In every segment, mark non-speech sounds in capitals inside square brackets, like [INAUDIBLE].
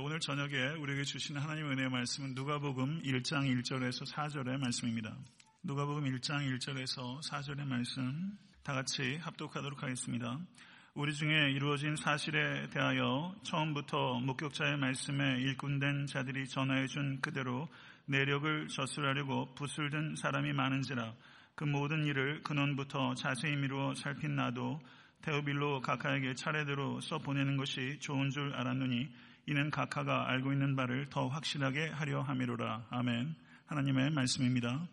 오늘 저녁에 우리에게 주신 하나님 은혜의 말씀은 누가복음 1장 1절에서 4절의 말씀입니다. 누가복음 1장 1절에서 4절의 말씀 다 같이 합독하도록 하겠습니다. 우리 중에 이루어진 사실에 대하여 처음부터 목격자의 말씀에 일꾼된 자들이 전하여 준 그대로 내력을 저술하려고 붓을 든 사람이 많은지라 그 모든 일을 근원부터 자세히 미루어 살핀 나도 테오빌로 각하에게 차례대로 써 보내는 것이 좋은 줄 알았느니 이는 각하가 알고 있는 바를 더 확실하게 하려 함이로라. 아멘. 하나님의 말씀입니다.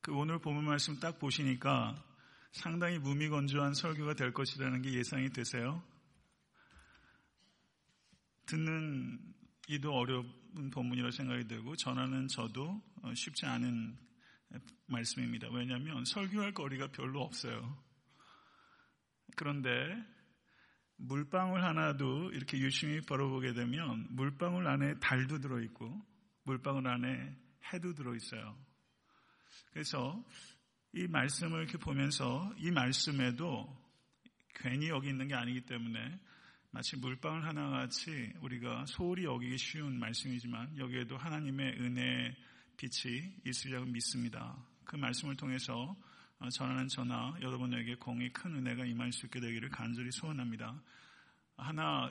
그 오늘 본문 말씀 딱 보시니까 상당히 무미건조한 설교가 될 것이라는 게 예상이 되세요. 듣는 이도 어려운 본문이라 생각이 들고 전하는 저도 어, 쉽지 않은 말씀입니다. 왜냐하면 설교할 거리가 별로 없어요. 그런데 물방울 하나도 이렇게 유심히 벌어보게 되면 물방울 안에 달도 들어있고 물방울 안에 해도 들어있어요. 그래서 이 말씀을 이렇게 보면서 이 말씀에도 괜히 여기 있는 게 아니기 때문에 마치 물방울 하나같이 우리가 소홀히 여기기 쉬운 말씀이지만 여기에도 하나님의 은혜 빛이 있으리라고 믿습니다. 그 말씀을 통해서 전하는 전하 여러분에게 공의 큰 은혜가 임할 수 있게 되기를 간절히 소원합니다. 하나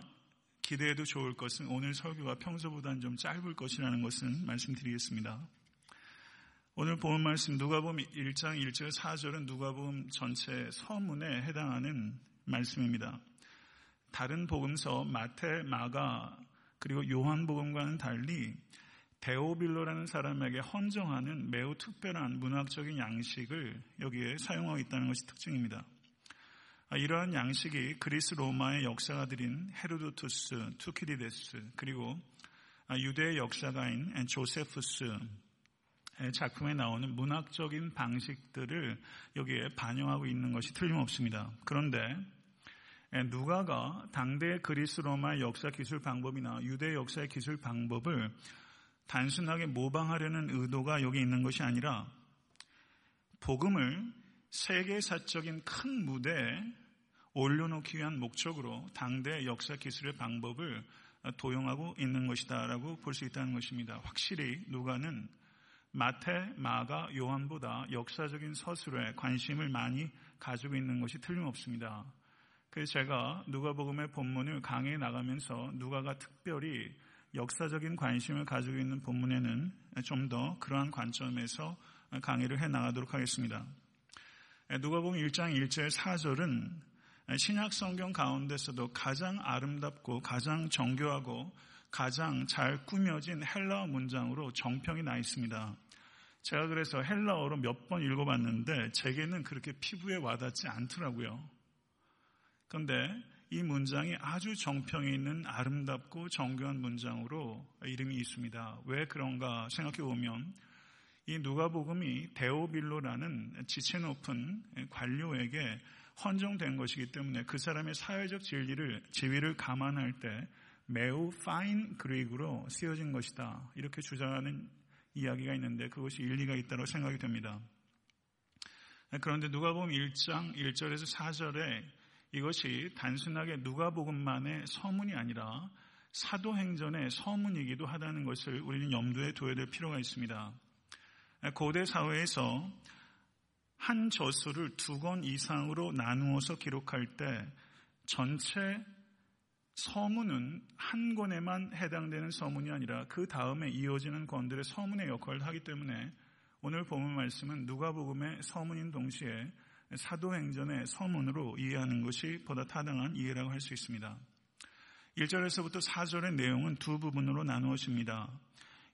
기대해도 좋을 것은 오늘 설교가 평소보다는 좀 짧을 것이라는 것은 말씀드리겠습니다. 오늘 본 말씀 누가복음 1장 1절 4절은 누가복음 전체 서문에 해당하는 말씀입니다. 다른 복음서 마태, 마가 그리고 요한복음과는 달리 데오빌로라는 사람에게 헌정하는 매우 특별한 문학적인 양식을 여기에 사용하고 있다는 것이 특징입니다. 이러한 양식이 그리스 로마의 역사가들인 헤로도투스, 투키디데스 그리고 유대의 역사가인 조세푸스 작품에 나오는 문학적인 방식들을 여기에 반영하고 있는 것이 틀림없습니다. 그런데 누가가 당대 그리스 로마의 역사 기술 방법이나 유대 역사의 기술 방법을 단순하게 모방하려는 의도가 여기 있는 것이 아니라 복음을 세계사적인 큰 무대에 올려놓기 위한 목적으로 당대 역사 기술의 방법을 도용하고 있는 것이다라고 볼 수 있다는 것입니다. 확실히 누가는 마태, 마가, 요한보다 역사적인 서술에 관심을 많이 가지고 있는 것이 틀림없습니다. 그래서 제가 누가복음의 본문을 강의해 나가면서 누가가 특별히 역사적인 관심을 가지고 있는 본문에는 좀 더 그러한 관점에서 강의를 해 나가도록 하겠습니다. 누가복음 1장 1절 4절은 신약 성경 가운데서도 가장 아름답고 가장 정교하고 가장 잘 꾸며진 헬라어 문장으로 정평이 나 있습니다. 제가 그래서 헬라어로 몇 번 읽어봤는데 제게는 그렇게 피부에 와닿지 않더라고요. 그런데 이 문장이 아주 정평이 있는 아름답고 정교한 문장으로 이름이 있습니다. 왜 그런가 생각해 보면 이 누가복음이 데오빌로라는 지체 높은 관료에게 헌정된 것이기 때문에 그 사람의 사회적 진리를 지위를 감안할 때 매우 파인 그릭으로 쓰여진 것이다. 이렇게 주장하는 이야기가 있는데 그것이 일리가 있다고 생각이 됩니다. 그런데 누가복음 1장 1절에서 4절에 이것이 단순하게 누가복음만의 서문이 아니라 사도행전의 서문이기도 하다는 것을 우리는 염두에 둬야 될 필요가 있습니다. 고대 사회에서 한 저수를 두 권 이상으로 나누어서 기록할 때 전체 서문은 한 권에만 해당되는 서문이 아니라 그 다음에 이어지는 권들의 서문의 역할을 하기 때문에 오늘 본문 말씀은 누가복음의 서문인 동시에 사도행전의 서문으로 이해하는 것이 보다 타당한 이해라고 할 수 있습니다. 1절에서부터 4절의 내용은 두 부분으로 나누어집니다.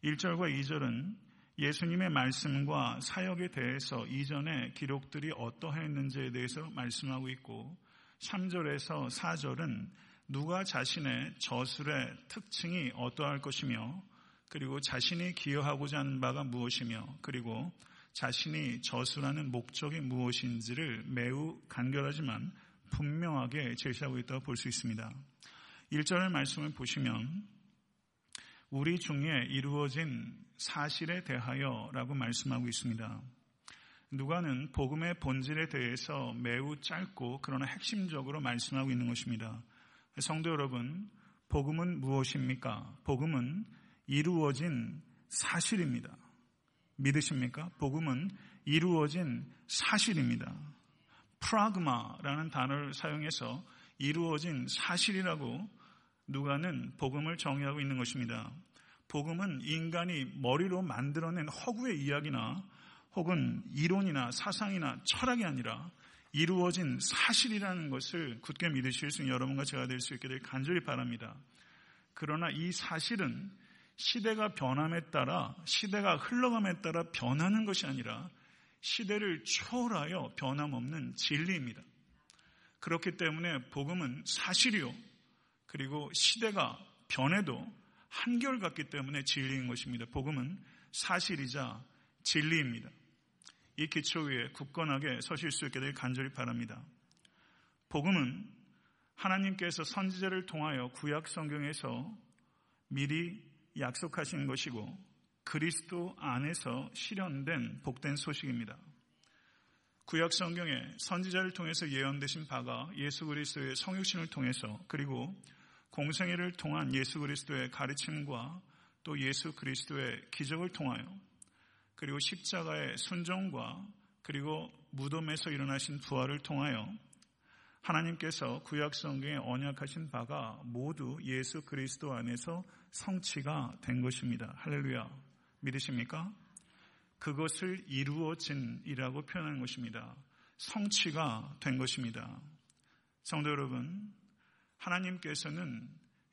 1절과 2절은 예수님의 말씀과 사역에 대해서 이전의 기록들이 어떠했는지에 대해서 말씀하고 있고 3절에서 4절은 누가 자신의 저술의 특징이 어떠할 것이며 그리고 자신이 기여하고자 하는 바가 무엇이며 그리고 자신이 저술하는 목적이 무엇인지를 매우 간결하지만 분명하게 제시하고 있다고 볼 수 있습니다. 1절의 말씀을 보시면 우리 중에 이루어진 사실에 대하여 라고 말씀하고 있습니다. 누가는 복음의 본질에 대해서 매우 짧고 그러나 핵심적으로 말씀하고 있는 것입니다. 성도 여러분, 복음은 무엇입니까? 복음은 이루어진 사실입니다. 믿으십니까? 복음은 이루어진 사실입니다. 프라그마라는 단어를 사용해서 이루어진 사실이라고 누가는 복음을 정의하고 있는 것입니다. 복음은 인간이 머리로 만들어낸 허구의 이야기나 혹은 이론이나 사상이나 철학이 아니라 이루어진 사실이라는 것을 굳게 믿으실 수 있는 여러분과 제가 될 수 있게 될 간절히 바랍니다. 그러나 이 사실은 시대가 변함에 따라 시대가 흘러감에 따라 변하는 것이 아니라 시대를 초월하여 변함없는 진리입니다. 그렇기 때문에 복음은 사실이요. 그리고 시대가 변해도 한결같기 때문에 진리인 것입니다. 복음은 사실이자 진리입니다. 이 기초 위에 굳건하게 서실 수 있게 될 간절히 바랍니다. 복음은 하나님께서 선지자를 통하여 구약 성경에서 미리 약속하신 것이고 그리스도 안에서 실현된 복된 소식입니다. 구약 성경에 선지자를 통해서 예언되신 바가 예수 그리스도의 성육신을 통해서 그리고 공생애를 통한 예수 그리스도의 가르침과 또 예수 그리스도의 기적을 통하여 그리고 십자가의 순종과 그리고 무덤에서 일어나신 부활을 통하여 하나님께서 구약 성경에 언약하신 바가 모두 예수 그리스도 안에서 성취가 된 것입니다. 할렐루야. 믿으십니까? 그것을 이루어진이라고 표현하는 것입니다. 성취가 된 것입니다. 성도 여러분, 하나님께서는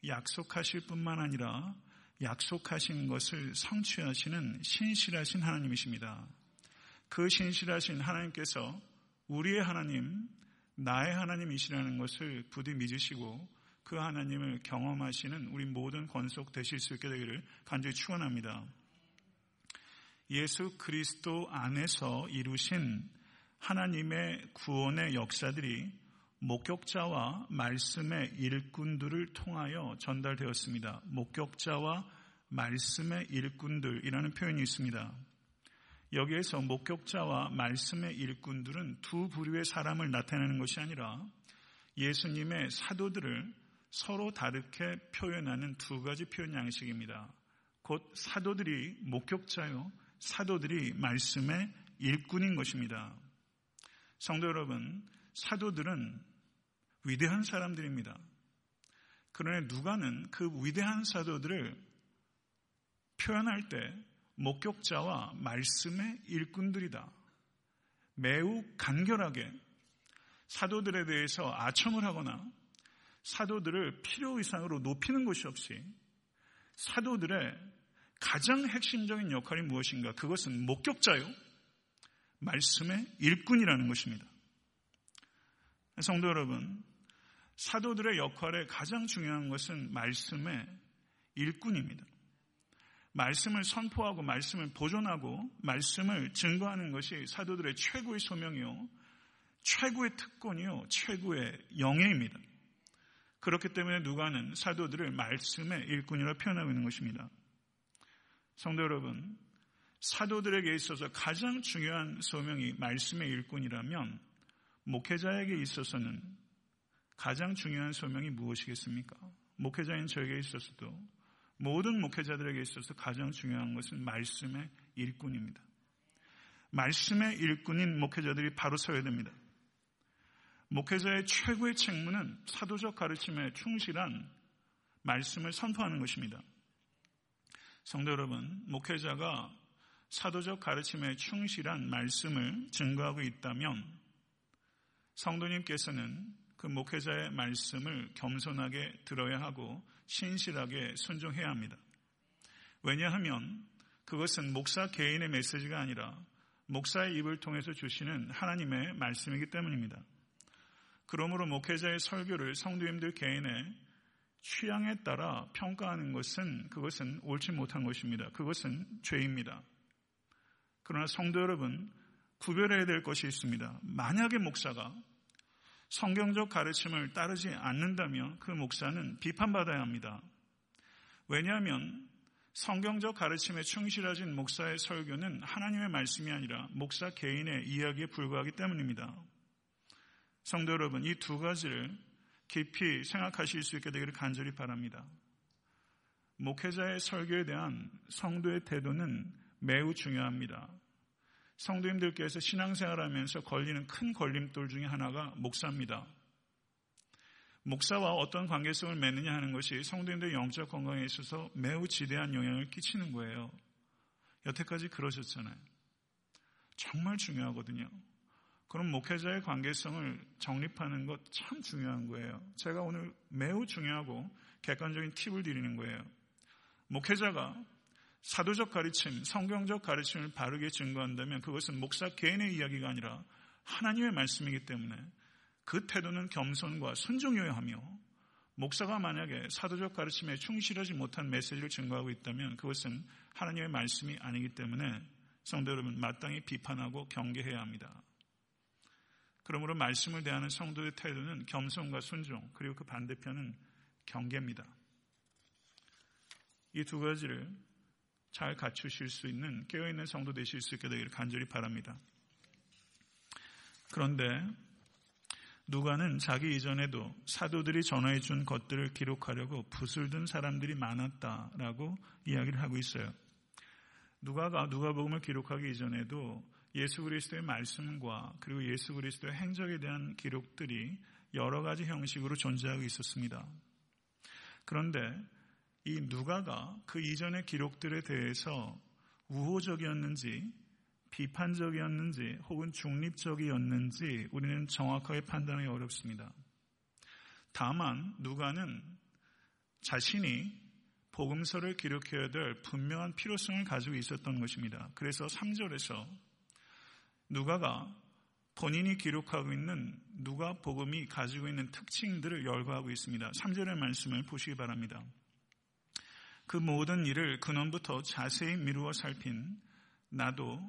약속하실 뿐만 아니라 약속하신 것을 성취하시는 신실하신 하나님이십니다. 그 신실하신 하나님께서 우리의 하나님, 나의 하나님이시라는 것을 부디 믿으시고 그 하나님을 경험하시는 우리 모든 권속 되실 수 있게 되기를 간절히 축원합니다. 예수 그리스도 안에서 이루신 하나님의 구원의 역사들이 목격자와 말씀의 일꾼들을 통하여 전달되었습니다. 목격자와 말씀의 일꾼들이라는 표현이 있습니다. 여기에서 목격자와 말씀의 일꾼들은 두 부류의 사람을 나타내는 것이 아니라 예수님의 사도들을 서로 다르게 표현하는 두 가지 표현 양식입니다. 곧 사도들이 목격자요, 사도들이 말씀의 일꾼인 것입니다. 성도 여러분, 사도들은 위대한 사람들입니다. 그러나 누가는 그 위대한 사도들을 표현할 때 목격자와 말씀의 일꾼들이다. 매우 간결하게 사도들에 대해서 아첨을 하거나 사도들을 필요 이상으로 높이는 것이 없이 사도들의 가장 핵심적인 역할이 무엇인가? 그것은 목격자요. 말씀의 일꾼이라는 것입니다. 성도 여러분, 사도들의 역할에 가장 중요한 것은 말씀의 일꾼입니다. 말씀을 선포하고 말씀을 보존하고 말씀을 증거하는 것이 사도들의 최고의 소명이요. 최고의 특권이요. 최고의 영예입니다. 그렇기 때문에 누가는 사도들을 말씀의 일꾼이라 표현하고 있는 것입니다. 성도 여러분, 사도들에게 있어서 가장 중요한 소명이 말씀의 일꾼이라면 목회자에게 있어서는 가장 중요한 소명이 무엇이겠습니까? 목회자인 저에게 있어서도 모든 목회자들에게 있어서 가장 중요한 것은 말씀의 일꾼입니다. 말씀의 일꾼인 목회자들이 바로 서야 됩니다. 목회자의 최고의 책무는 사도적 가르침에 충실한 말씀을 선포하는 것입니다. 성도 여러분, 목회자가 사도적 가르침에 충실한 말씀을 증거하고 있다면 성도님께서는 그 목회자의 말씀을 겸손하게 들어야 하고 신실하게 순종해야 합니다. 왜냐하면 그것은 목사 개인의 메시지가 아니라 목사의 입을 통해서 주시는 하나님의 말씀이기 때문입니다. 그러므로 목회자의 설교를 성도님들 개인의 취향에 따라 평가하는 것은 그것은 옳지 못한 것입니다. 그것은 죄입니다. 그러나 성도 여러분, 구별해야 될 것이 있습니다. 만약에 목사가 성경적 가르침을 따르지 않는다면 그 목사는 비판받아야 합니다. 왜냐하면 성경적 가르침에 충실하신 목사의 설교는 하나님의 말씀이 아니라 목사 개인의 이야기에 불과하기 때문입니다. 성도 여러분, 이 두 가지를 깊이 생각하실 수 있게 되기를 간절히 바랍니다. 목회자의 설교에 대한 성도의 태도는 매우 중요합니다. 성도님들께서 신앙생활하면서 걸리는 큰 걸림돌 중에 하나가 목사입니다. 목사와 어떤 관계성을 맺느냐 하는 것이 성도님들의 영적 건강에 있어서 매우 지대한 영향을 끼치는 거예요. 여태까지 그러셨잖아요. 정말 중요하거든요. 그럼 목회자의 관계성을 정립하는 것 참 중요한 거예요. 제가 오늘 매우 중요하고 객관적인 팁을 드리는 거예요. 목회자가 사도적 가르침, 성경적 가르침을 바르게 증거한다면 그것은 목사 개인의 이야기가 아니라 하나님의 말씀이기 때문에 그 태도는 겸손과 순종이어야 하며 목사가 만약에 사도적 가르침에 충실하지 못한 메시지를 증거하고 있다면 그것은 하나님의 말씀이 아니기 때문에 성도 여러분 마땅히 비판하고 경계해야 합니다. 그러므로 말씀을 대하는 성도의 태도는 겸손과 순종 그리고 그 반대편은 경계입니다. 이 두 가지를 잘 갖추실 수 있는 깨어있는 성도 되실 수 있게 되기를 간절히 바랍니다. 그런데 누가는 자기 이전에도 사도들이 전해 준 것들을 기록하려고 붓을 든 사람들이 많았다라고 이야기를 하고 있어요. 누가가 누가복음을 기록하기 이전에도 예수 그리스도의 말씀과 그리고 예수 그리스도의 행적에 대한 기록들이 여러 가지 형식으로 존재하고 있었습니다. 그런데 이 누가가 그 이전의 기록들에 대해서 우호적이었는지 비판적이었는지 혹은 중립적이었는지 우리는 정확하게 판단하기 어렵습니다. 다만 누가는 자신이 복음서를 기록해야 될 분명한 필요성을 가지고 있었던 것입니다. 그래서 3절에서 누가가 본인이 기록하고 있는 누가 복음이 가지고 있는 특징들을 열거하고 있습니다. 3절의 말씀을 보시기 바랍니다. 그 모든 일을 근원부터 자세히 미루어 살핀 나도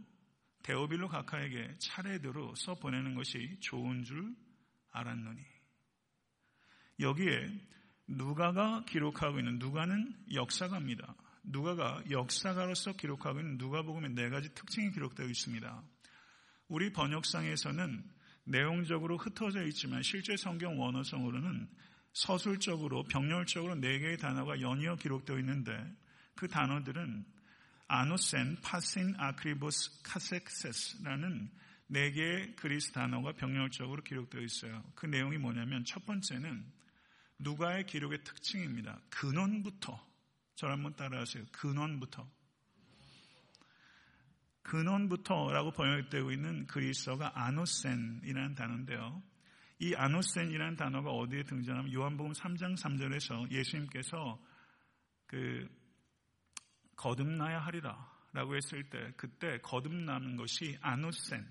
데오빌로 각하에게 차례대로 써 보내는 것이 좋은 줄 알았노니. 여기에 누가가 기록하고 있는 누가는 역사가입니다. 누가가 역사가로서 기록하고 있는 누가복음의 네 가지 특징이 기록되어 있습니다. 우리 번역상에서는 내용적으로 흩어져 있지만 실제 성경 원어성으로는 서술적으로 병렬적으로 네 개의 단어가 연이어 기록되어 있는데 그 단어들은 아노센, 파신, 아크리보스, 카섹세스라는 네 개의 그리스 단어가 병렬적으로 기록되어 있어요. 그 내용이 뭐냐면 첫 번째는 누가의 기록의 특징입니다. 근원부터 저를 한번 따라하세요. 근원부터 근원부터라고 번역되고 있는 그리스어가 아노센이라는 단어인데요. 이 아노센이라는 단어가 어디에 등장하면 요한복음 3장 3절에서 예수님께서 그 거듭나야 하리라 라고 했을 때 그때 거듭나는 것이 아노센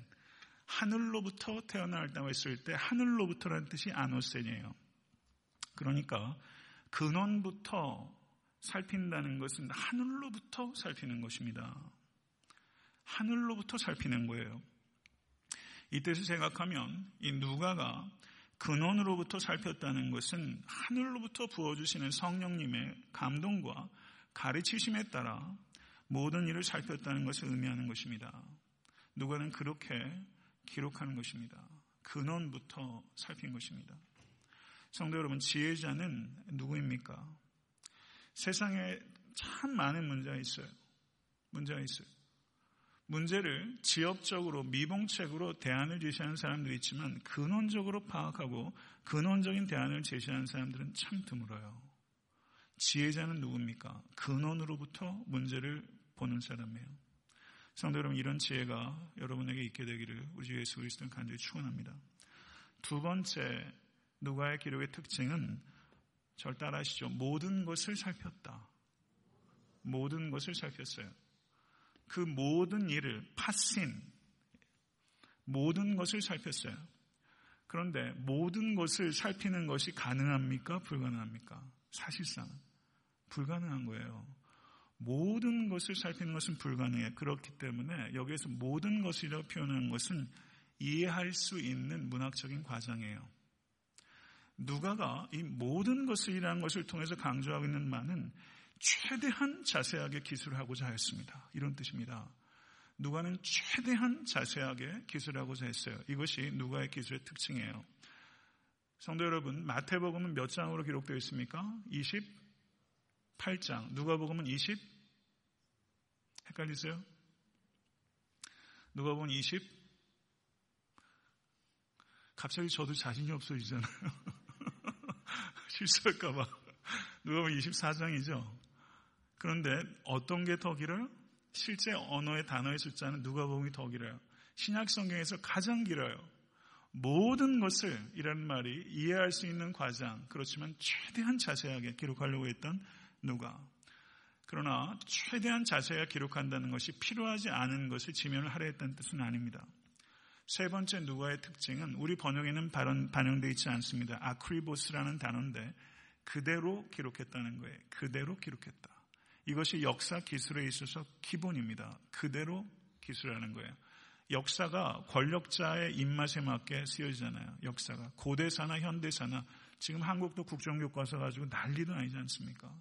하늘로부터 태어날다고 했을 때 하늘로부터라는 뜻이 아노센이에요. 그러니까 근원부터 살핀다는 것은 하늘로부터 살피는 것입니다. 하늘로부터 살피는 거예요. 이 뜻을 생각하면 이 누가가 근원으로부터 살폈다는 것은 하늘로부터 부어주시는 성령님의 감동과 가르치심에 따라 모든 일을 살폈다는 것을 의미하는 것입니다. 누가는 그렇게 기록하는 것입니다. 근원부터 살핀 것입니다. 성도 여러분, 지혜자는 누구입니까? 세상에 참 많은 문제가 있어요. 문제가 있어요. 문제를 지역적으로 미봉책으로 대안을 제시하는 사람들이 있지만 근원적으로 파악하고 근원적인 대안을 제시하는 사람들은 참 드물어요. 지혜자는 누굽니까? 근원으로부터 문제를 보는 사람이에요. 성도 여러분 이런 지혜가 여러분에게 있게 되기를 우리 주 예수 그리스도는 간절히 축원합니다. 두 번째 누가의 기록의 특징은 절 따라하시죠. 모든 것을 살폈다. 모든 것을 살폈어요. 그 모든 일을 파신 모든 것을 살폈어요. 그런데 모든 것을 살피는 것이 가능합니까? 불가능합니까? 사실상 불가능한 거예요. 모든 것을 살피는 것은 불가능해. 그렇기 때문에 여기에서 모든 것이라고 표현하는 것은 이해할 수 있는 문학적인 과정이에요. 누가가 이 모든 것을이라는 것을 통해서 강조하고 있는 말은 최대한 자세하게 기술하고자 했습니다. 이런 뜻입니다. 누가는 최대한 자세하게 기술하고자 했어요. 이것이 누가의 기술의 특징이에요. 성도 여러분, 마태복음은 몇 장으로 기록되어 있습니까? 28장. 누가복음은 20? 헷갈리세요? 누가복음 20? 갑자기 저도 자신이 없어지잖아요. [LAUGHS] 실수할까봐. 누가복음 24장이죠. 그런데 어떤 게 더 길어요? 실제 언어의 단어의 숫자는 누가복음이 더 길어요. 신약 성경에서 가장 길어요. 모든 것을 이라는 말이 이해할 수 있는 과장, 그렇지만 최대한 자세하게 기록하려고 했던 누가. 그러나 최대한 자세하게 기록한다는 것이 필요하지 않은 것을 지면을 하려 했다는 뜻은 아닙니다. 세 번째 누가의 특징은 우리 번역에는 반영되어 있지 않습니다. 아크리보스라는 단어인데 그대로 기록했다는 거예요. 그대로 기록했다. 이것이 역사 기술에 있어서 기본입니다. 그대로 기술하는 거예요. 역사가 권력자의 입맛에 맞게 쓰여지잖아요. 역사가. 고대사나 현대사나 지금 한국도 국정교과서 가지고 난리도 아니지 않습니까?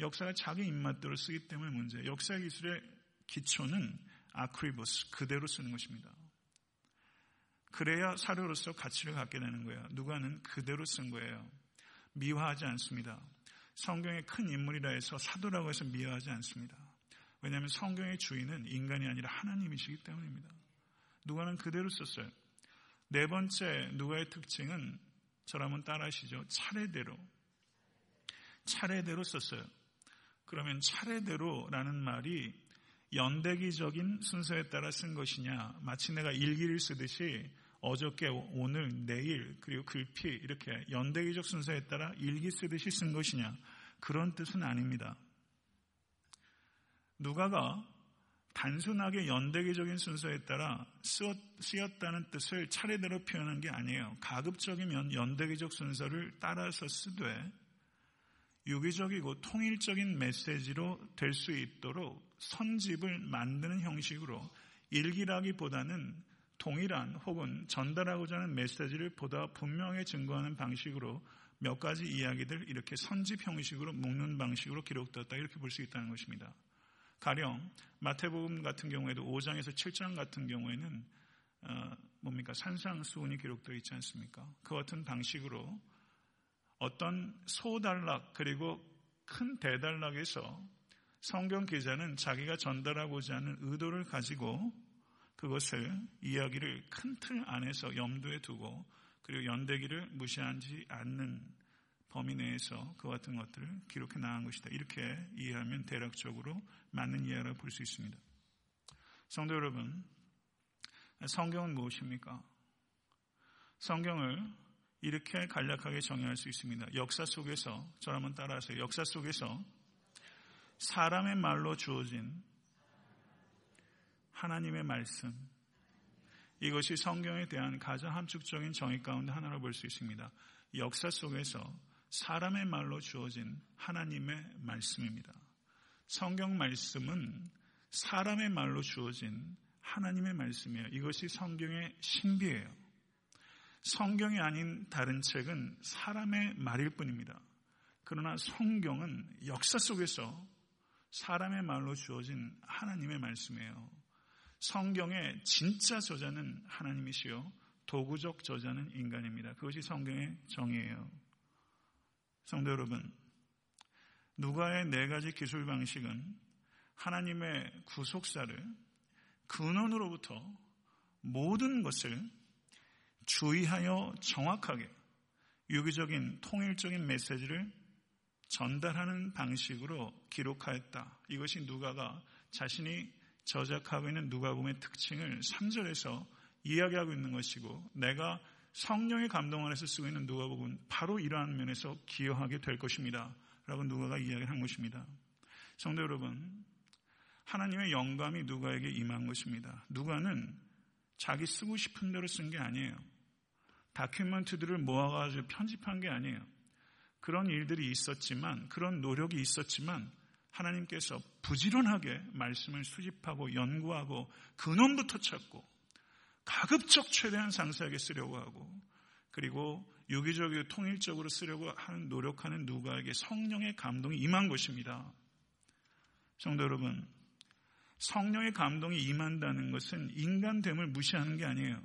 역사가 자기 입맛대로 쓰기 때문에 문제. 역사 기술의 기초는 아크리보스, 그대로 쓰는 것입니다. 그래야 사료로서 가치를 갖게 되는 거예요. 누가는 그대로 쓴 거예요. 미화하지 않습니다. 성경의 큰 인물이라 해서 사도라고 해서 미화하지 않습니다. 왜냐하면 성경의 주인은 인간이 아니라 하나님이시기 때문입니다. 누가는 그대로 썼어요. 네 번째 누가의 특징은 저라면 따라하시죠. 차례대로. 차례대로 썼어요. 그러면 차례대로라는 말이 연대기적인 순서에 따라 쓴 것이냐, 마치 내가 일기를 쓰듯이 어저께, 오늘, 내일, 그리고 글피 이렇게 연대기적 순서에 따라 일기 쓰듯이 쓴 것이냐, 그런 뜻은 아닙니다. 누가가 단순하게 연대기적인 순서에 따라 쓰였다는 뜻을 차례대로 표현한 게 아니에요. 가급적이면 연대기적 순서를 따라서 쓰되 유기적이고 통일적인 메시지로 될 수 있도록 선집을 만드는 형식으로 일기라기보다는 동일한 혹은 전달하고자 하는 메시지를 보다 분명히 증거하는 방식으로 몇 가지 이야기들 이렇게 선집 형식으로 묶는 방식으로 기록되었다 이렇게 볼 수 있다는 것입니다. 가령 마태복음 같은 경우에도 5장에서 7장 같은 경우에는 어, 뭡니까 산상수훈이 기록되어 있지 않습니까? 그 같은 방식으로 어떤 소단락 그리고 큰 대단락에서 성경 기자는 자기가 전달하고자 하는 의도를 가지고 그것을 이야기를 큰 틀 안에서 염두에 두고 그리고 연대기를 무시하지 않는 범위 내에서 그 같은 것들을 기록해 나간 것이다. 이렇게 이해하면 대략적으로 맞는 이해라고 볼수 있습니다. 성도 여러분, 성경은 무엇입니까? 성경을 이렇게 간략하게 정의할 수 있습니다. 역사 속에서, 저 한번 따라하세요. 역사 속에서 사람의 말로 주어진 하나님의 말씀, 이것이 성경에 대한 가장 함축적인 정의 가운데 하나로 볼 수 있습니다. 역사 속에서 사람의 말로 주어진 하나님의 말씀입니다. 성경 말씀은 사람의 말로 주어진 하나님의 말씀이에요. 이것이 성경의 신비예요. 성경이 아닌 다른 책은 사람의 말일 뿐입니다. 그러나 성경은 역사 속에서 사람의 말로 주어진 하나님의 말씀이에요. 성경의 진짜 저자는 하나님이시요. 도구적 저자는 인간입니다. 그것이 성경의 정의예요. 성도 여러분, 누가의 네 가지 기술 방식은 하나님의 구속사를 근원으로부터 모든 것을 주의하여 정확하게 유기적인 통일적인 메시지를 전달하는 방식으로 기록하였다. 이것이 누가가 자신이 저작하고 있는 누가복음의 특징을 3절에서 이야기하고 있는 것이고 내가 성령의 감동 안에서 쓰고 있는 누가복음은 바로 이러한 면에서 기여하게 될 것입니다. 라고 누가가 이야기한 것입니다. 성도 여러분, 하나님의 영감이 누가에게 임한 것입니다. 누가는 자기 쓰고 싶은 대로 쓴 게 아니에요. 다큐멘트들을 모아가지고 편집한 게 아니에요. 그런 일들이 있었지만, 그런 노력이 있었지만, 하나님께서 부지런하게 말씀을 수집하고 연구하고 근원부터 찾고 가급적 최대한 상세하게 쓰려고 하고 그리고 유기적이고 통일적으로 쓰려고 하는 노력하는 누가에게 성령의 감동이 임한 것입니다. 성도 여러분, 성령의 감동이 임한다는 것은 인간됨을 무시하는 게 아니에요.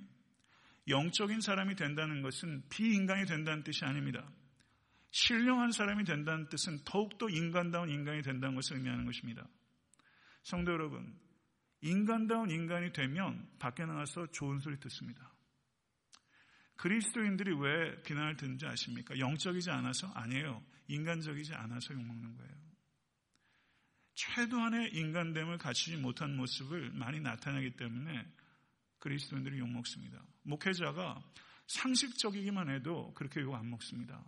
영적인 사람이 된다는 것은 비인간이 된다는 뜻이 아닙니다. 신령한 사람이 된다는 뜻은 더욱더 인간다운 인간이 된다는 것을 의미하는 것입니다. 성도 여러분, 인간다운 인간이 되면 밖에 나가서 좋은 소리 듣습니다. 그리스도인들이 왜 비난을 듣는지 아십니까? 영적이지 않아서? 아니에요. 인간적이지 않아서 욕먹는 거예요. 최소한의 인간됨을 갖추지 못한 모습을 많이 나타내기 때문에 그리스도인들이 욕먹습니다. 목회자가 상식적이기만 해도 그렇게 욕 안 먹습니다.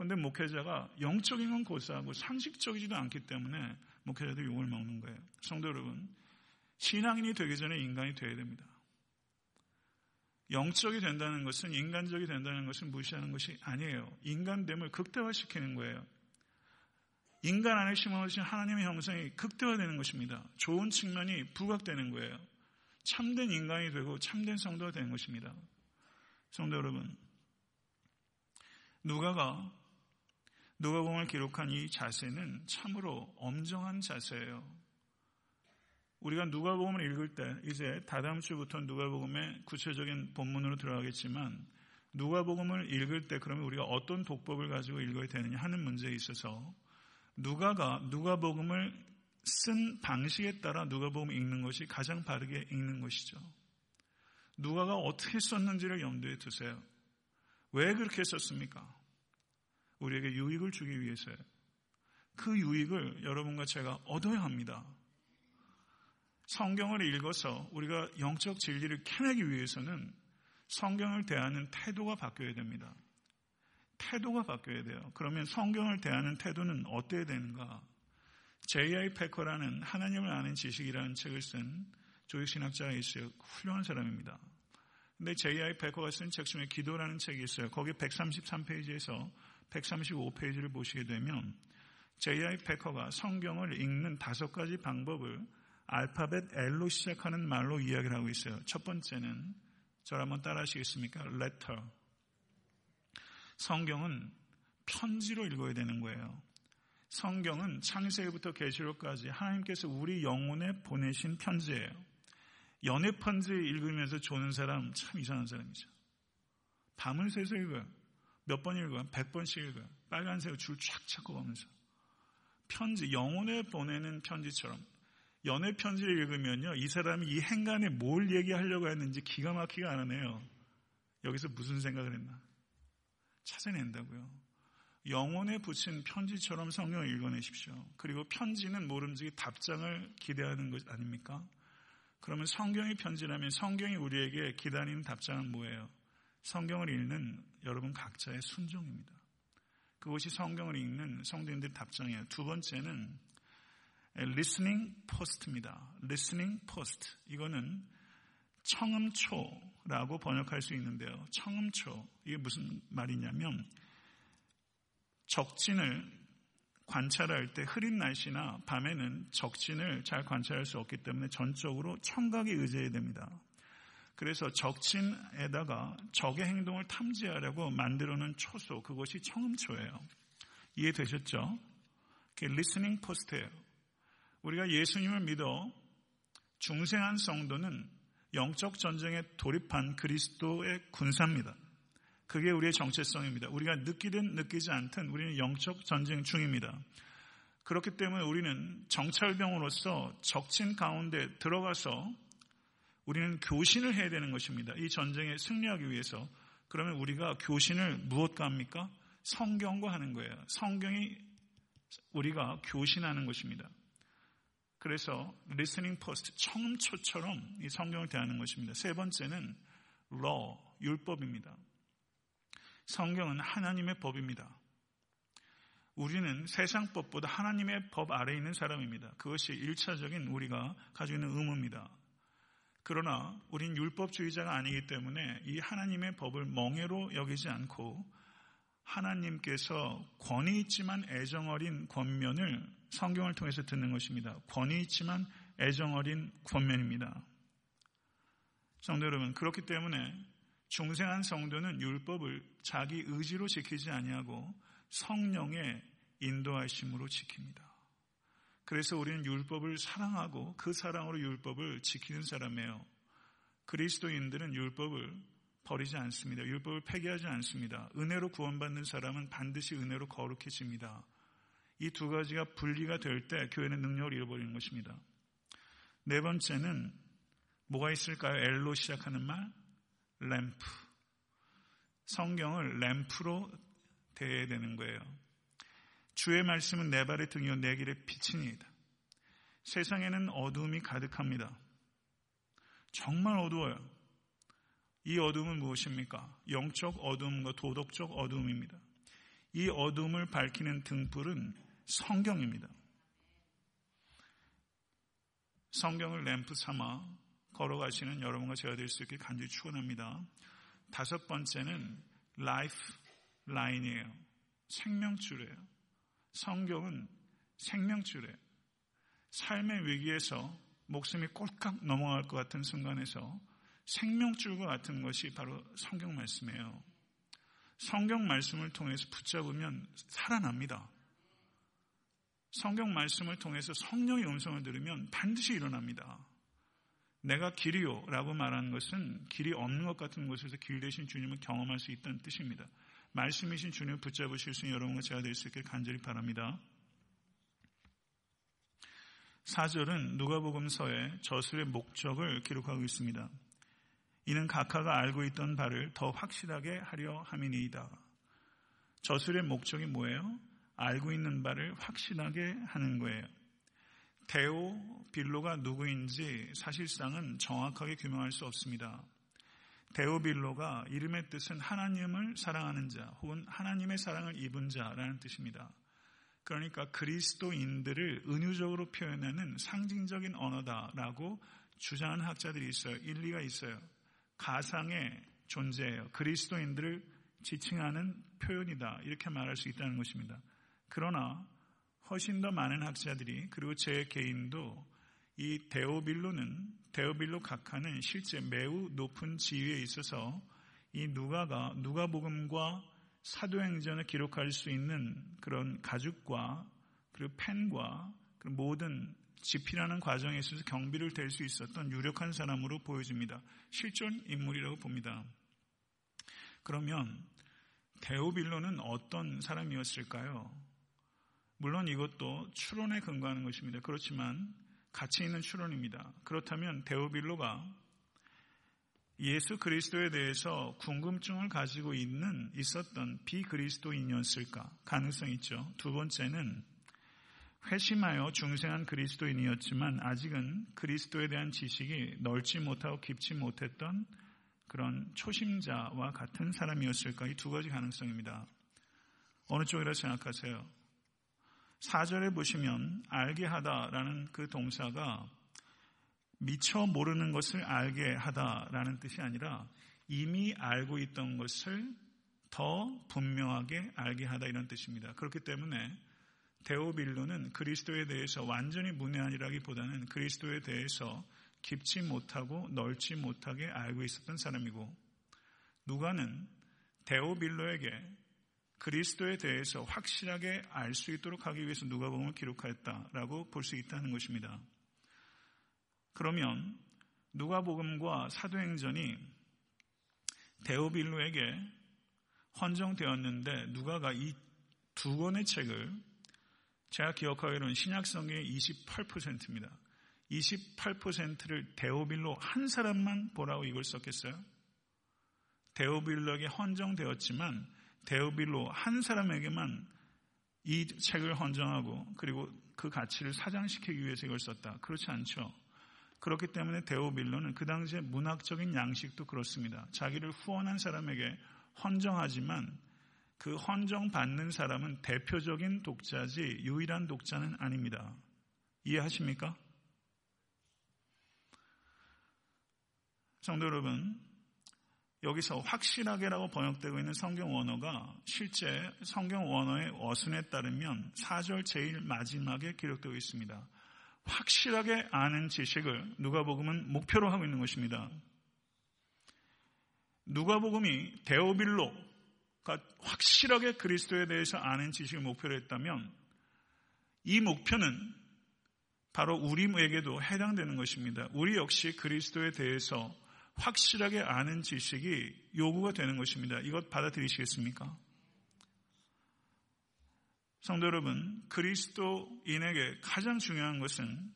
그런데 목회자가 영적인 건 고사하고 상식적이지도 않기 때문에 목회자들이 욕을 먹는 거예요. 성도 여러분, 신앙인이 되기 전에 인간이 되어야 됩니다. 영적이 된다는 것은 인간적이 된다는 것을 무시하는 것이 아니에요. 인간됨을 극대화시키는 거예요. 인간 안에 심어놓으신 하나님의 형성이 극대화되는 것입니다. 좋은 측면이 부각되는 거예요. 참된 인간이 되고 참된 성도가 되는 것입니다. 성도 여러분, 누가가 누가복음을 기록한 이 자세는 참으로 엄정한 자세예요. 우리가 누가복음을 읽을 때 이제 다다음 주부터 누가복음의 구체적인 본문으로 들어가겠지만 누가복음을 읽을 때 그러면 우리가 어떤 독법을 가지고 읽어야 되느냐 하는 문제에 있어서 누가가 누가복음을 쓴 방식에 따라 누가복음 읽는 것이 가장 바르게 읽는 것이죠. 누가가 어떻게 썼는지를 염두에 두세요. 왜 그렇게 썼습니까? 우리에게 유익을 주기 위해서요. 그 유익을 여러분과 제가 얻어야 합니다. 성경을 읽어서 우리가 영적 진리를 캐내기 위해서는 성경을 대하는 태도가 바뀌어야 됩니다. 태도가 바뀌어야 돼요. 그러면 성경을 대하는 태도는 어때야 되는가? J.I. 패커라는 하나님을 아는 지식이라는 책을 쓴 조직신학자가 있어요. 훌륭한 사람입니다. 근데 J.I. 패커가 쓴 책 중에 기도라는 책이 있어요. 거기 133페이지에서 135페이지를 보시게 되면 J.I. 패커가 성경을 읽는 다섯 가지 방법을 알파벳 L로 시작하는 말로 이야기를 하고 있어요. 첫 번째는 저를 한번 따라 하시겠습니까? letter. 성경은 편지로 읽어야 되는 거예요. 성경은 창세기부터 계시록까지 하나님께서 우리 영혼에 보내신 편지예요. 연애 편지 읽으면서 조는 사람 참 이상한 사람이죠. 밤을 새서 읽어요. 몇 번 읽어요? 백 번씩 읽어요. 빨간색 줄쫙 찾고 가면서. 편지, 영혼에 보내는 편지처럼. 연애 편지를 읽으면요. 이 사람이 이 행간에 뭘 얘기하려고 했는지 기가 막히게 알아내요. 여기서 무슨 생각을 했나. 찾아낸다고요. 영혼에 붙인 편지처럼 성경을 읽어내십시오. 그리고 편지는 모름지기 답장을 기대하는 것 아닙니까? 그러면 성경이 편지라면 성경이 우리에게 기다리는 답장은 뭐예요? 성경을 읽는 여러분 각자의 순종입니다. 그것이 성경을 읽는 성도인들의 답장이에요. 두 번째는 listening post입니다. listening post. 이거는 청음초라고 번역할 수 있는데요. 청음초. 이게 무슨 말이냐면 적진을 관찰할 때 흐린 날씨나 밤에는 적진을 잘 관찰할 수 없기 때문에 전적으로 청각에 의지해야 됩니다. 그래서 적진에다가 적의 행동을 탐지하려고 만들어 놓은 초소, 그것이 청음초예요. 이해되셨죠? 그게 리스닝 포스트예요. 우리가 예수님을 믿어 중생한 성도는 영적 전쟁에 돌입한 그리스도의 군사입니다. 그게 우리의 정체성입니다. 우리가 느끼든 느끼지 않든 우리는 영적 전쟁 중입니다. 그렇기 때문에 우리는 정찰병으로서 적진 가운데 들어가서 우리는 교신을 해야 되는 것입니다. 이 전쟁에 승리하기 위해서. 그러면 우리가 교신을 무엇과 합니까? 성경과 하는 거예요. 성경이 우리가 교신하는 것입니다. 그래서 listening post, 청음초처럼 이 성경을 대하는 것입니다. 세 번째는 law, 율법입니다. 성경은 하나님의 법입니다. 우리는 세상 법보다 하나님의 법 아래에 있는 사람입니다. 그것이 일차적인 우리가 가지고 있는 의무입니다. 그러나 우린 율법주의자가 아니기 때문에 이 하나님의 법을 멍해로 여기지 않고 하나님께서 권위 있지만 애정 어린 권면을 성경을 통해서 듣는 것입니다. 권위 있지만 애정 어린 권면입니다. 성도 여러분, 그렇기 때문에 중생한 성도는 율법을 자기 의지로 지키지 아니하고 성령의 인도하심으로 지킵니다. 그래서 우리는 율법을 사랑하고 그 사랑으로 율법을 지키는 사람이에요. 그리스도인들은 율법을 버리지 않습니다. 율법을 폐기하지 않습니다. 은혜로 구원받는 사람은 반드시 은혜로 거룩해집니다. 이 두 가지가 분리가 될 때 교회는 능력을 잃어버리는 것입니다. 네 번째는 뭐가 있을까요? L로 시작하는 말? 램프. 성경을 램프로 대해야 되는 거예요. 주의 말씀은 내 발의 등이요 내 길의 빛이니이다. 세상에는 어두움이 가득합니다. 정말 어두워요. 이 어둠은 무엇입니까? 영적 어둠과 도덕적 어둠입니다. 이 어둠을 밝히는 등불은 성경입니다. 성경을 램프 삼아 걸어가시는 여러분과 제가 될 수 있게 간절히 축원합니다. 다섯 번째는 라이프 라인이에요. 생명줄이에요. 성경은 생명줄이에요. 삶의 위기에서 목숨이 꼴깍 넘어갈 것 같은 순간에서 생명줄과 같은 것이 바로 성경 말씀이에요. 성경 말씀을 통해서 붙잡으면 살아납니다. 성경 말씀을 통해서 성령의 음성을 들으면 반드시 일어납니다. 내가 길이요 라고 말하는 것은 길이 없는 것 같은 곳에서 길 대신 주님을 경험할 수 있다는 뜻입니다. 말씀이신 주님을 붙잡으실 수 있는 여러분과 제가 될 수 있게 간절히 바랍니다. 4절은 누가복음서의 저술의 목적을 기록하고 있습니다. 이는 각하가 알고 있던 바를 더 확실하게 하려 함이니이다. 저술의 목적이 뭐예요? 알고 있는 바를 확신하게 하는 거예요. 데오 빌로가 누구인지 사실상은 정확하게 규명할 수 없습니다. 데오 빌로가 이름의 뜻은 하나님을 사랑하는 자 혹은 하나님의 사랑을 입은 자라는 뜻입니다. 그러니까 그리스도인들을 은유적으로 표현하는 상징적인 언어다라고 주장하는 학자들이 있어요. 일리가 있어요. 가상의 존재예요. 그리스도인들을 지칭하는 표현이다. 이렇게 말할 수 있다는 것입니다. 그러나 훨씬 더 많은 학자들이 그리고 제 개인도 이 데오빌로는 데오빌로 각하는 실제 매우 높은 지위에 있어서 이 누가가 누가복음과 사도행전을 기록할 수 있는 그런 가죽과 그리고 펜과 그리고 모든 집필하는 과정에 있어서 경비를 댈 수 있었던 유력한 사람으로 보여집니다. 실존 인물이라고 봅니다. 그러면 데오빌로는 어떤 사람이었을까요? 물론 이것도 추론에 근거하는 것입니다. 그렇지만 가치 있는 추론입니다. 그렇다면 데오빌로가 예수 그리스도에 대해서 궁금증을 가지고 있는 있었던 비그리스도인이었을까 가능성이 있죠. 두 번째는 회심하여 중생한 그리스도인이었지만 아직은 그리스도에 대한 지식이 넓지 못하고 깊지 못했던 그런 초심자와 같은 사람이었을까 이 두 가지 가능성입니다. 어느 쪽이라 생각하세요? 4절에 보시면 알게 하다라는 그 동사가 미처 모르는 것을 알게 하다라는 뜻이 아니라 이미 알고 있던 것을 더 분명하게 알게 하다 이런 뜻입니다. 그렇기 때문에 데오빌로는 그리스도에 대해서 완전히 문외한이라기보다는 그리스도에 대해서 깊지 못하고 넓지 못하게 알고 있었던 사람이고 누가는 데오빌로에게 그리스도에 대해서 확실하게 알 수 있도록 하기 위해서 누가복음을 기록하였다라고 볼 수 있다는 것입니다. 그러면 누가복음과 사도행전이 데오빌로에게 헌정되었는데 누가가 이 두 권의 책을 제가 기억하기로는 신약성경의 28%입니다. 28%를 데오빌로 한 사람만 보라고 이걸 썼겠어요? 데오빌로에게 헌정되었지만 데오빌로 한 사람에게만 이 책을 헌정하고 그리고 그 가치를 사장시키기 위해서 이걸 썼다. 그렇지 않죠. 그렇기 때문에 데오빌로는 그 당시에 문학적인 양식도 그렇습니다. 자기를 후원한 사람에게 헌정하지만 그 헌정 받는 사람은 대표적인 독자지 유일한 독자는 아닙니다. 이해하십니까? 성도 여러분, 여기서 확실하게라고 번역되고 있는 성경 원어가 실제 성경 원어의 어순에 따르면 4절 제일 마지막에 기록되어 있습니다. 확실하게 아는 지식을 누가복음은 목표로 하고 있는 것입니다. 누가복음이 데오빌로가 확실하게 그리스도에 대해서 아는 지식을 목표로 했다면 이 목표는 바로 우리에게도 해당되는 것입니다. 우리 역시 그리스도에 대해서 확실하게 아는 지식이 요구가 되는 것입니다. 이것 받아들이시겠습니까? 성도 여러분, 그리스도인에게 가장 중요한 것은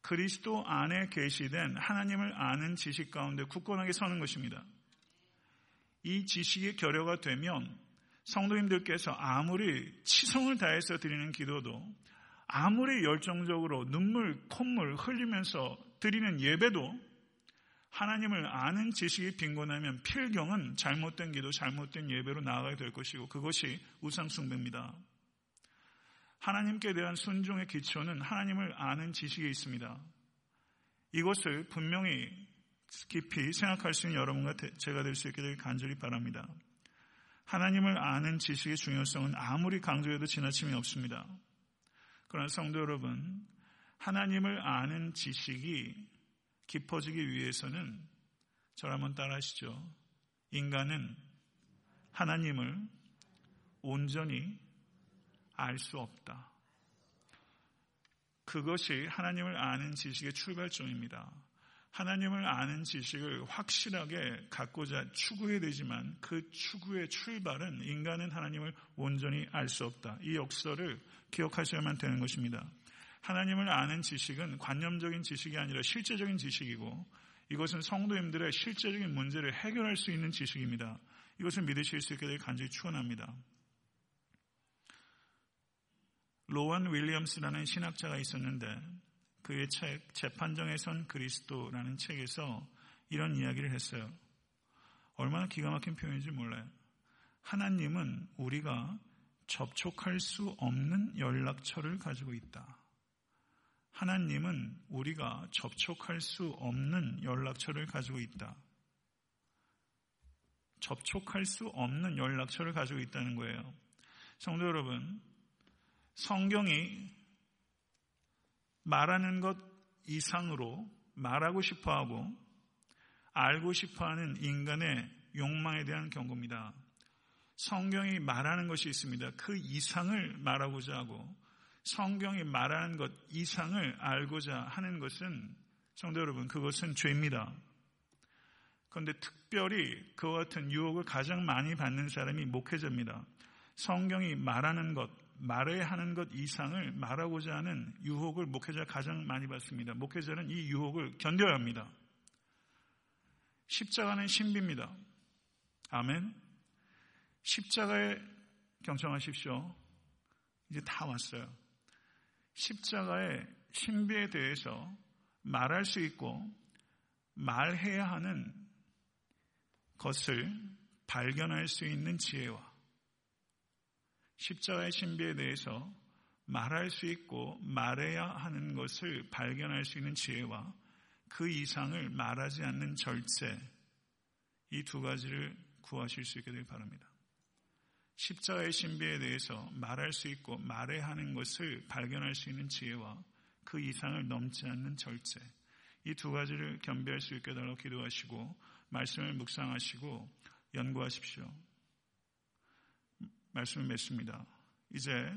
그리스도 안에 계시된 하나님을 아는 지식 가운데 굳건하게 서는 것입니다. 이 지식이 결여가 되면 성도님들께서 아무리 치성을 다해서 드리는 기도도 아무리 열정적으로 눈물, 콧물 흘리면서 드리는 예배도 하나님을 아는 지식이 빈곤하면 필경은 잘못된 기도, 잘못된 예배로 나아가게 될 것이고 그것이 우상숭배입니다. 하나님께 대한 순종의 기초는 하나님을 아는 지식에 있습니다. 이것을 분명히 깊이 생각할 수 있는 여러분과 제가 될 수 있게 되길 간절히 바랍니다. 하나님을 아는 지식의 중요성은 아무리 강조해도 지나침이 없습니다. 그러나 성도 여러분, 하나님을 아는 지식이 깊어지기 위해서는 저를 한번 따라 하시죠. 인간은 하나님을 온전히 알 수 없다. 그것이 하나님을 아는 지식의 출발점입니다. 하나님을 아는 지식을 확실하게 갖고자 추구해야 되지만 그 추구의 출발은 인간은 하나님을 온전히 알 수 없다. 이 역설을 기억하셔야만 되는 것입니다. 하나님을 아는 지식은 관념적인 지식이 아니라 실제적인 지식이고 이것은 성도님들의 실제적인 문제를 해결할 수 있는 지식입니다. 이것을 믿으실 수 있게 될 간절히 추원합니다. 로원 윌리엄스라는 신학자가 있었는데 그의 책 재판정에선 그리스도라는 책에서 이런 이야기를 했어요. 얼마나 기가 막힌 표현인지 몰라요. 하나님은 우리가 접촉할 수 없는 연락처를 가지고 있다. 하나님은 우리가 접촉할 수 없는 연락처를 가지고 있다. 접촉할 수 없는 연락처를 가지고 있다는 거예요. 성도 여러분, 성경이 말하는 것 이상으로 말하고 싶어 하고 알고 싶어 하는 인간의 욕망에 대한 경고입니다. 성경이 말하는 것이 있습니다. 그 이상을 말하고자 하고 성경이 말하는 것 이상을 알고자 하는 것은 성도 여러분 그것은 죄입니다. 그런데 특별히 그와 같은 유혹을 가장 많이 받는 사람이 목회자입니다. 성경이 말하는 것, 말해야 하는 것 이상을 말하고자 하는 유혹을 목회자가 가장 많이 받습니다. 목회자는 이 유혹을 견뎌야 합니다. 십자가는 신비입니다. 아멘. 십자가에 경청하십시오. 이제 다 왔어요. 십자가의 신비에 대해서 말할 수 있고 말해야 하는 것을 발견할 수 있는 지혜와 십자가의 신비에 대해서 말할 수 있고 말해야 하는 것을 발견할 수 있는 지혜와 그 이상을 말하지 않는 절제 이 두 가지를 구하실 수 있게 되길 바랍니다. 십자가의 신비에 대해서 말할 수 있고 말해야 하는 것을 발견할 수 있는 지혜와 그 이상을 넘지 않는 절제. 이 두 가지를 겸비할 수 있게 달라고 기도하시고 말씀을 묵상하시고 연구하십시오. 말씀을 맺습니다. 이제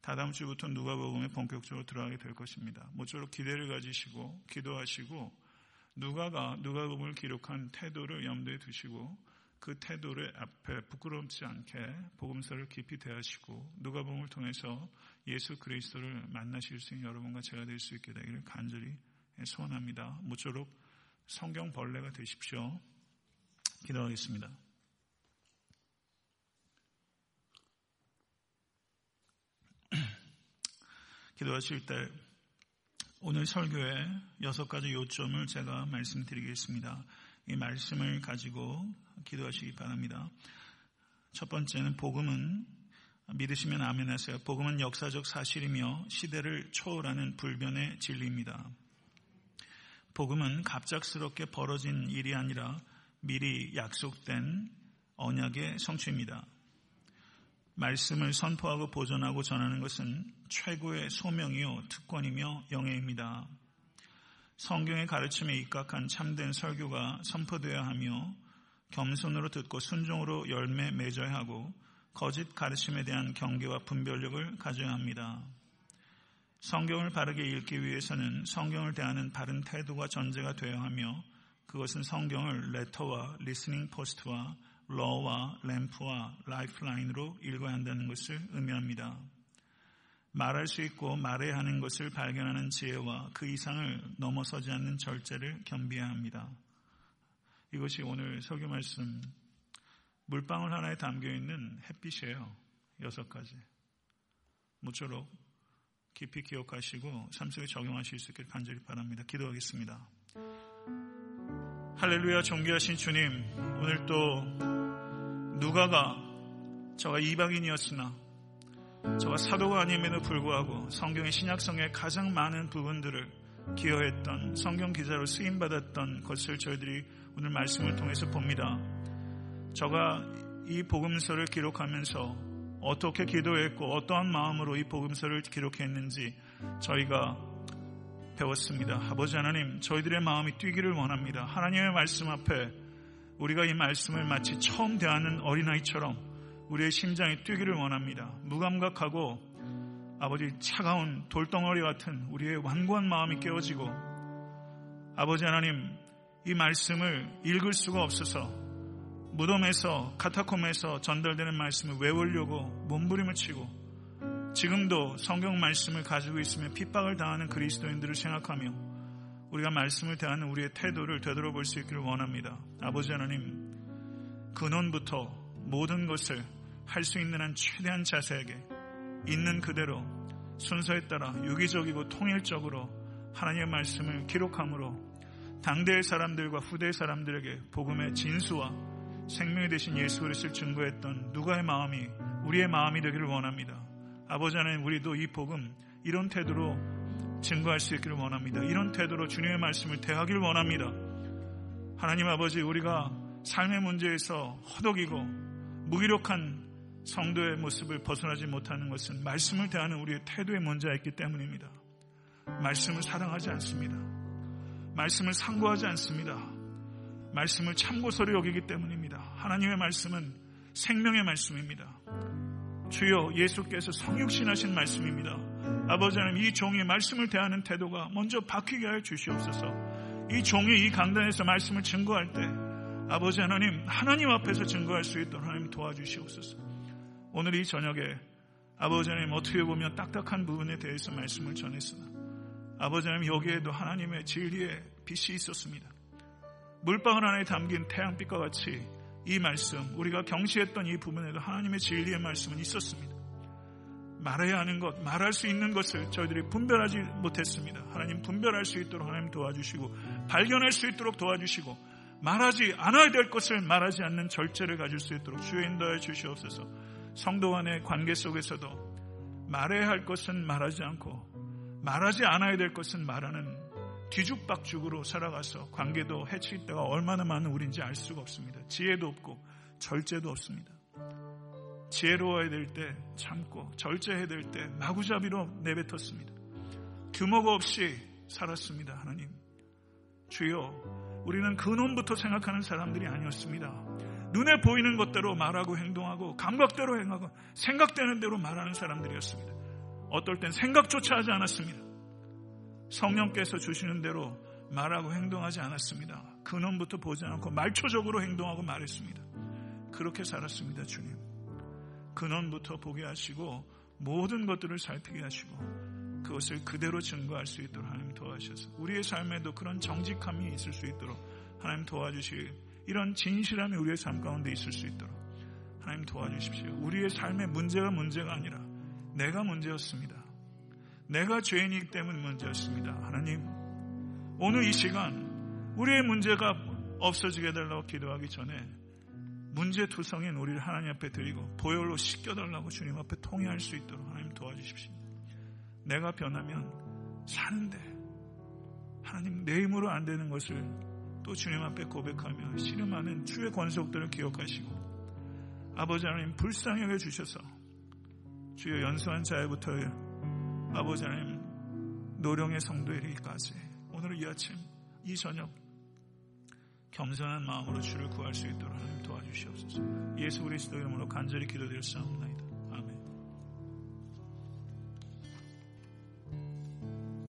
다다음 주부터 누가복음에 본격적으로 들어가게 될 것입니다. 모쪼록 기대를 가지시고 기도하시고 누가가 누가복음을 기록한 태도를 염두에 두시고 그 태도를 앞에 부끄럽지 않게 복음서를 깊이 대하시고 누가복음을 통해서 예수 그리스도를 만나실 수 있는 여러분과 제가 될 수 있게 되기를 간절히 소원합니다. 모쪼록 성경 벌레가 되십시오. 기도하겠습니다. [CLEARS THROAT] 기도하실 때 오늘 설교의 여섯 가지 요점을 제가 말씀드리겠습니다. 이 말씀을 가지고 기도하시기 바랍니다. 첫 번째는 복음은 믿으시면 아멘 하세요. 복음은 역사적 사실이며 시대를 초월하는 불변의 진리입니다. 복음은 갑작스럽게 벌어진 일이 아니라 미리 약속된 언약의 성취입니다. 말씀을 선포하고 보존하고 전하는 것은 최고의 소명이요 특권이며 영예입니다. 성경의 가르침에 입각한 참된 설교가 선포되어야 하며 겸손으로 듣고 순종으로 열매 맺어야 하고 거짓 가르침에 대한 경계와 분별력을 가져야 합니다. 성경을 바르게 읽기 위해서는 성경을 대하는 바른 태도가 전제가 되어야 하며 그것은 성경을 레터와 리스닝 포스트와 러와 램프와 라이프라인으로 읽어야 한다는 것을 의미합니다. 말할 수 있고 말해야 하는 것을 발견하는 지혜와 그 이상을 넘어서지 않는 절제를 겸비해야 합니다. 이것이 오늘 설교 말씀 물방울 하나에 담겨 있는 햇빛이에요. 여섯 가지. 모쪼록 깊이 기억하시고 삶 속에 적용하실 수 있기를 간절히 바랍니다. 기도하겠습니다. 할렐루야 존귀하신 주님 오늘 또 누가가 저가 이방인이었으나 저가 사도가 아님에도 불구하고 성경의 신약성의 가장 많은 부분들을 기여했던 성경 기자로 쓰임 받았던 것을 저희들이 오늘 말씀을 통해서 봅니다. 저가 이 복음서를 기록하면서 어떻게 기도했고 어떠한 마음으로 이 복음서를 기록했는지 저희가 배웠습니다. 아버지 하나님, 저희들의 마음이 뛰기를 원합니다. 하나님의 말씀 앞에 우리가 이 말씀을 마치 처음 대하는 어린아이처럼 우리의 심장이 뛰기를 원합니다. 무감각하고 아버지 차가운 돌덩어리 같은 우리의 완고한 마음이 깨어지고 아버지 하나님 이 말씀을 읽을 수가 없어서 무덤에서 카타콤에서 전달되는 말씀을 외우려고 몸부림을 치고 지금도 성경 말씀을 가지고 있으며 핍박을 당하는 그리스도인들을 생각하며 우리가 말씀을 대하는 우리의 태도를 되돌아볼 수 있기를 원합니다. 아버지 하나님 근원부터 모든 것을 할 수 있는 한 최대한 자세하게 있는 그대로 순서에 따라 유기적이고 통일적으로 하나님의 말씀을 기록함으로 당대의 사람들과 후대의 사람들에게 복음의 진수와 생명이 되신 예수 그리스도를 증거했던 누가의 마음이 우리의 마음이 되기를 원합니다. 아버지 하나님 우리도 이 복음 이런 태도로 증거할 수 있기를 원합니다. 이런 태도로 주님의 말씀을 대하기를 원합니다. 하나님 아버지 우리가 삶의 문제에서 허덕이고 무기력한 성도의 모습을 벗어나지 못하는 것은 말씀을 대하는 우리의 태도에 문제가 있기 때문입니다. 말씀을 사랑하지 않습니다. 말씀을 상고하지 않습니다. 말씀을 참고서로 여기기 때문입니다. 하나님의 말씀은 생명의 말씀입니다. 주여 예수께서 성육신하신 말씀입니다. 아버지 하나님 이 종이 말씀을 대하는 태도가 먼저 바뀌게 하여 주시옵소서. 이 종이 이 강단에서 말씀을 증거할 때 아버지 하나님 하나님 앞에서 증거할 수 있도록 하나님 도와주시옵소서. 오늘 이 저녁에 아버지 하나님 어떻게 보면 딱딱한 부분에 대해서 말씀을 전했으나 아버지 하나님 여기에도 하나님의 진리의 빛이 있었습니다. 물방울 안에 담긴 태양빛과 같이 이 말씀, 우리가 경시했던 이 부분에도 하나님의 진리의 말씀은 있었습니다. 말해야 하는 것, 말할 수 있는 것을 저희들이 분별하지 못했습니다. 하나님 분별할 수 있도록 하나님 도와주시고, 발견할 수 있도록 도와주시고, 말하지 않아야 될 것을 말하지 않는 절제를 가질 수 있도록 주여 인도해 주시옵소서. 성도 간의 관계 속에서도 말해야 할 것은 말하지 않고, 말하지 않아야 될 것은 말하는 뒤죽박죽으로 살아가서 관계도 해칠 때가 얼마나 많은 우리인지 알 수가 없습니다. 지혜도 없고 절제도 없습니다. 지혜로워야 될 때 참고 절제해야 될 때 마구잡이로 내뱉었습니다. 규모가 없이 살았습니다. 하나님. 주여 우리는 근원부터 생각하는 사람들이 아니었습니다. 눈에 보이는 것대로 말하고 행동하고 감각대로 행하고 생각되는 대로 말하는 사람들이었습니다. 어떨 땐 생각조차 하지 않았습니다. 성령께서 주시는 대로 말하고 행동하지 않았습니다. 근원부터 보지 않고 말초적으로 행동하고 말했습니다. 그렇게 살았습니다, 주님. 근원부터 보게 하시고 모든 것들을 살피게 하시고 그것을 그대로 증거할 수 있도록 하나님 도와주셔서 우리의 삶에도 그런 정직함이 있을 수 있도록 하나님 도와주시 이런 진실함이 우리의 삶 가운데 있을 수 있도록 하나님 도와주십시오. 우리의 삶의 문제가 문제가 아니라 내가 문제였습니다. 내가 죄인이기 때문에 문제였습니다. 하나님, 오늘 이 시간 우리의 문제가 없어지게 해달라고 기도하기 전에 문제 투성인 우리를 하나님 앞에 드리고 보혈로 씻겨달라고 주님 앞에 통회할 수 있도록 하나님 도와주십시오. 내가 변하면 사는데 하나님 내 힘으로 안 되는 것을 또 주님 앞에 고백하며 씨름하는 주의 권속들을 기억하시고 아버지 하나님 불쌍히 여겨 주셔서 주여 연수한 자에부터 아버지 하나님 노령의 성도에 이르기까지 오늘 이 아침 이 저녁 겸손한 마음으로 주를 구할 수 있도록 하나님 도와주시옵소서. 예수 그리스도 이름으로 간절히 기도드렸사옵나이다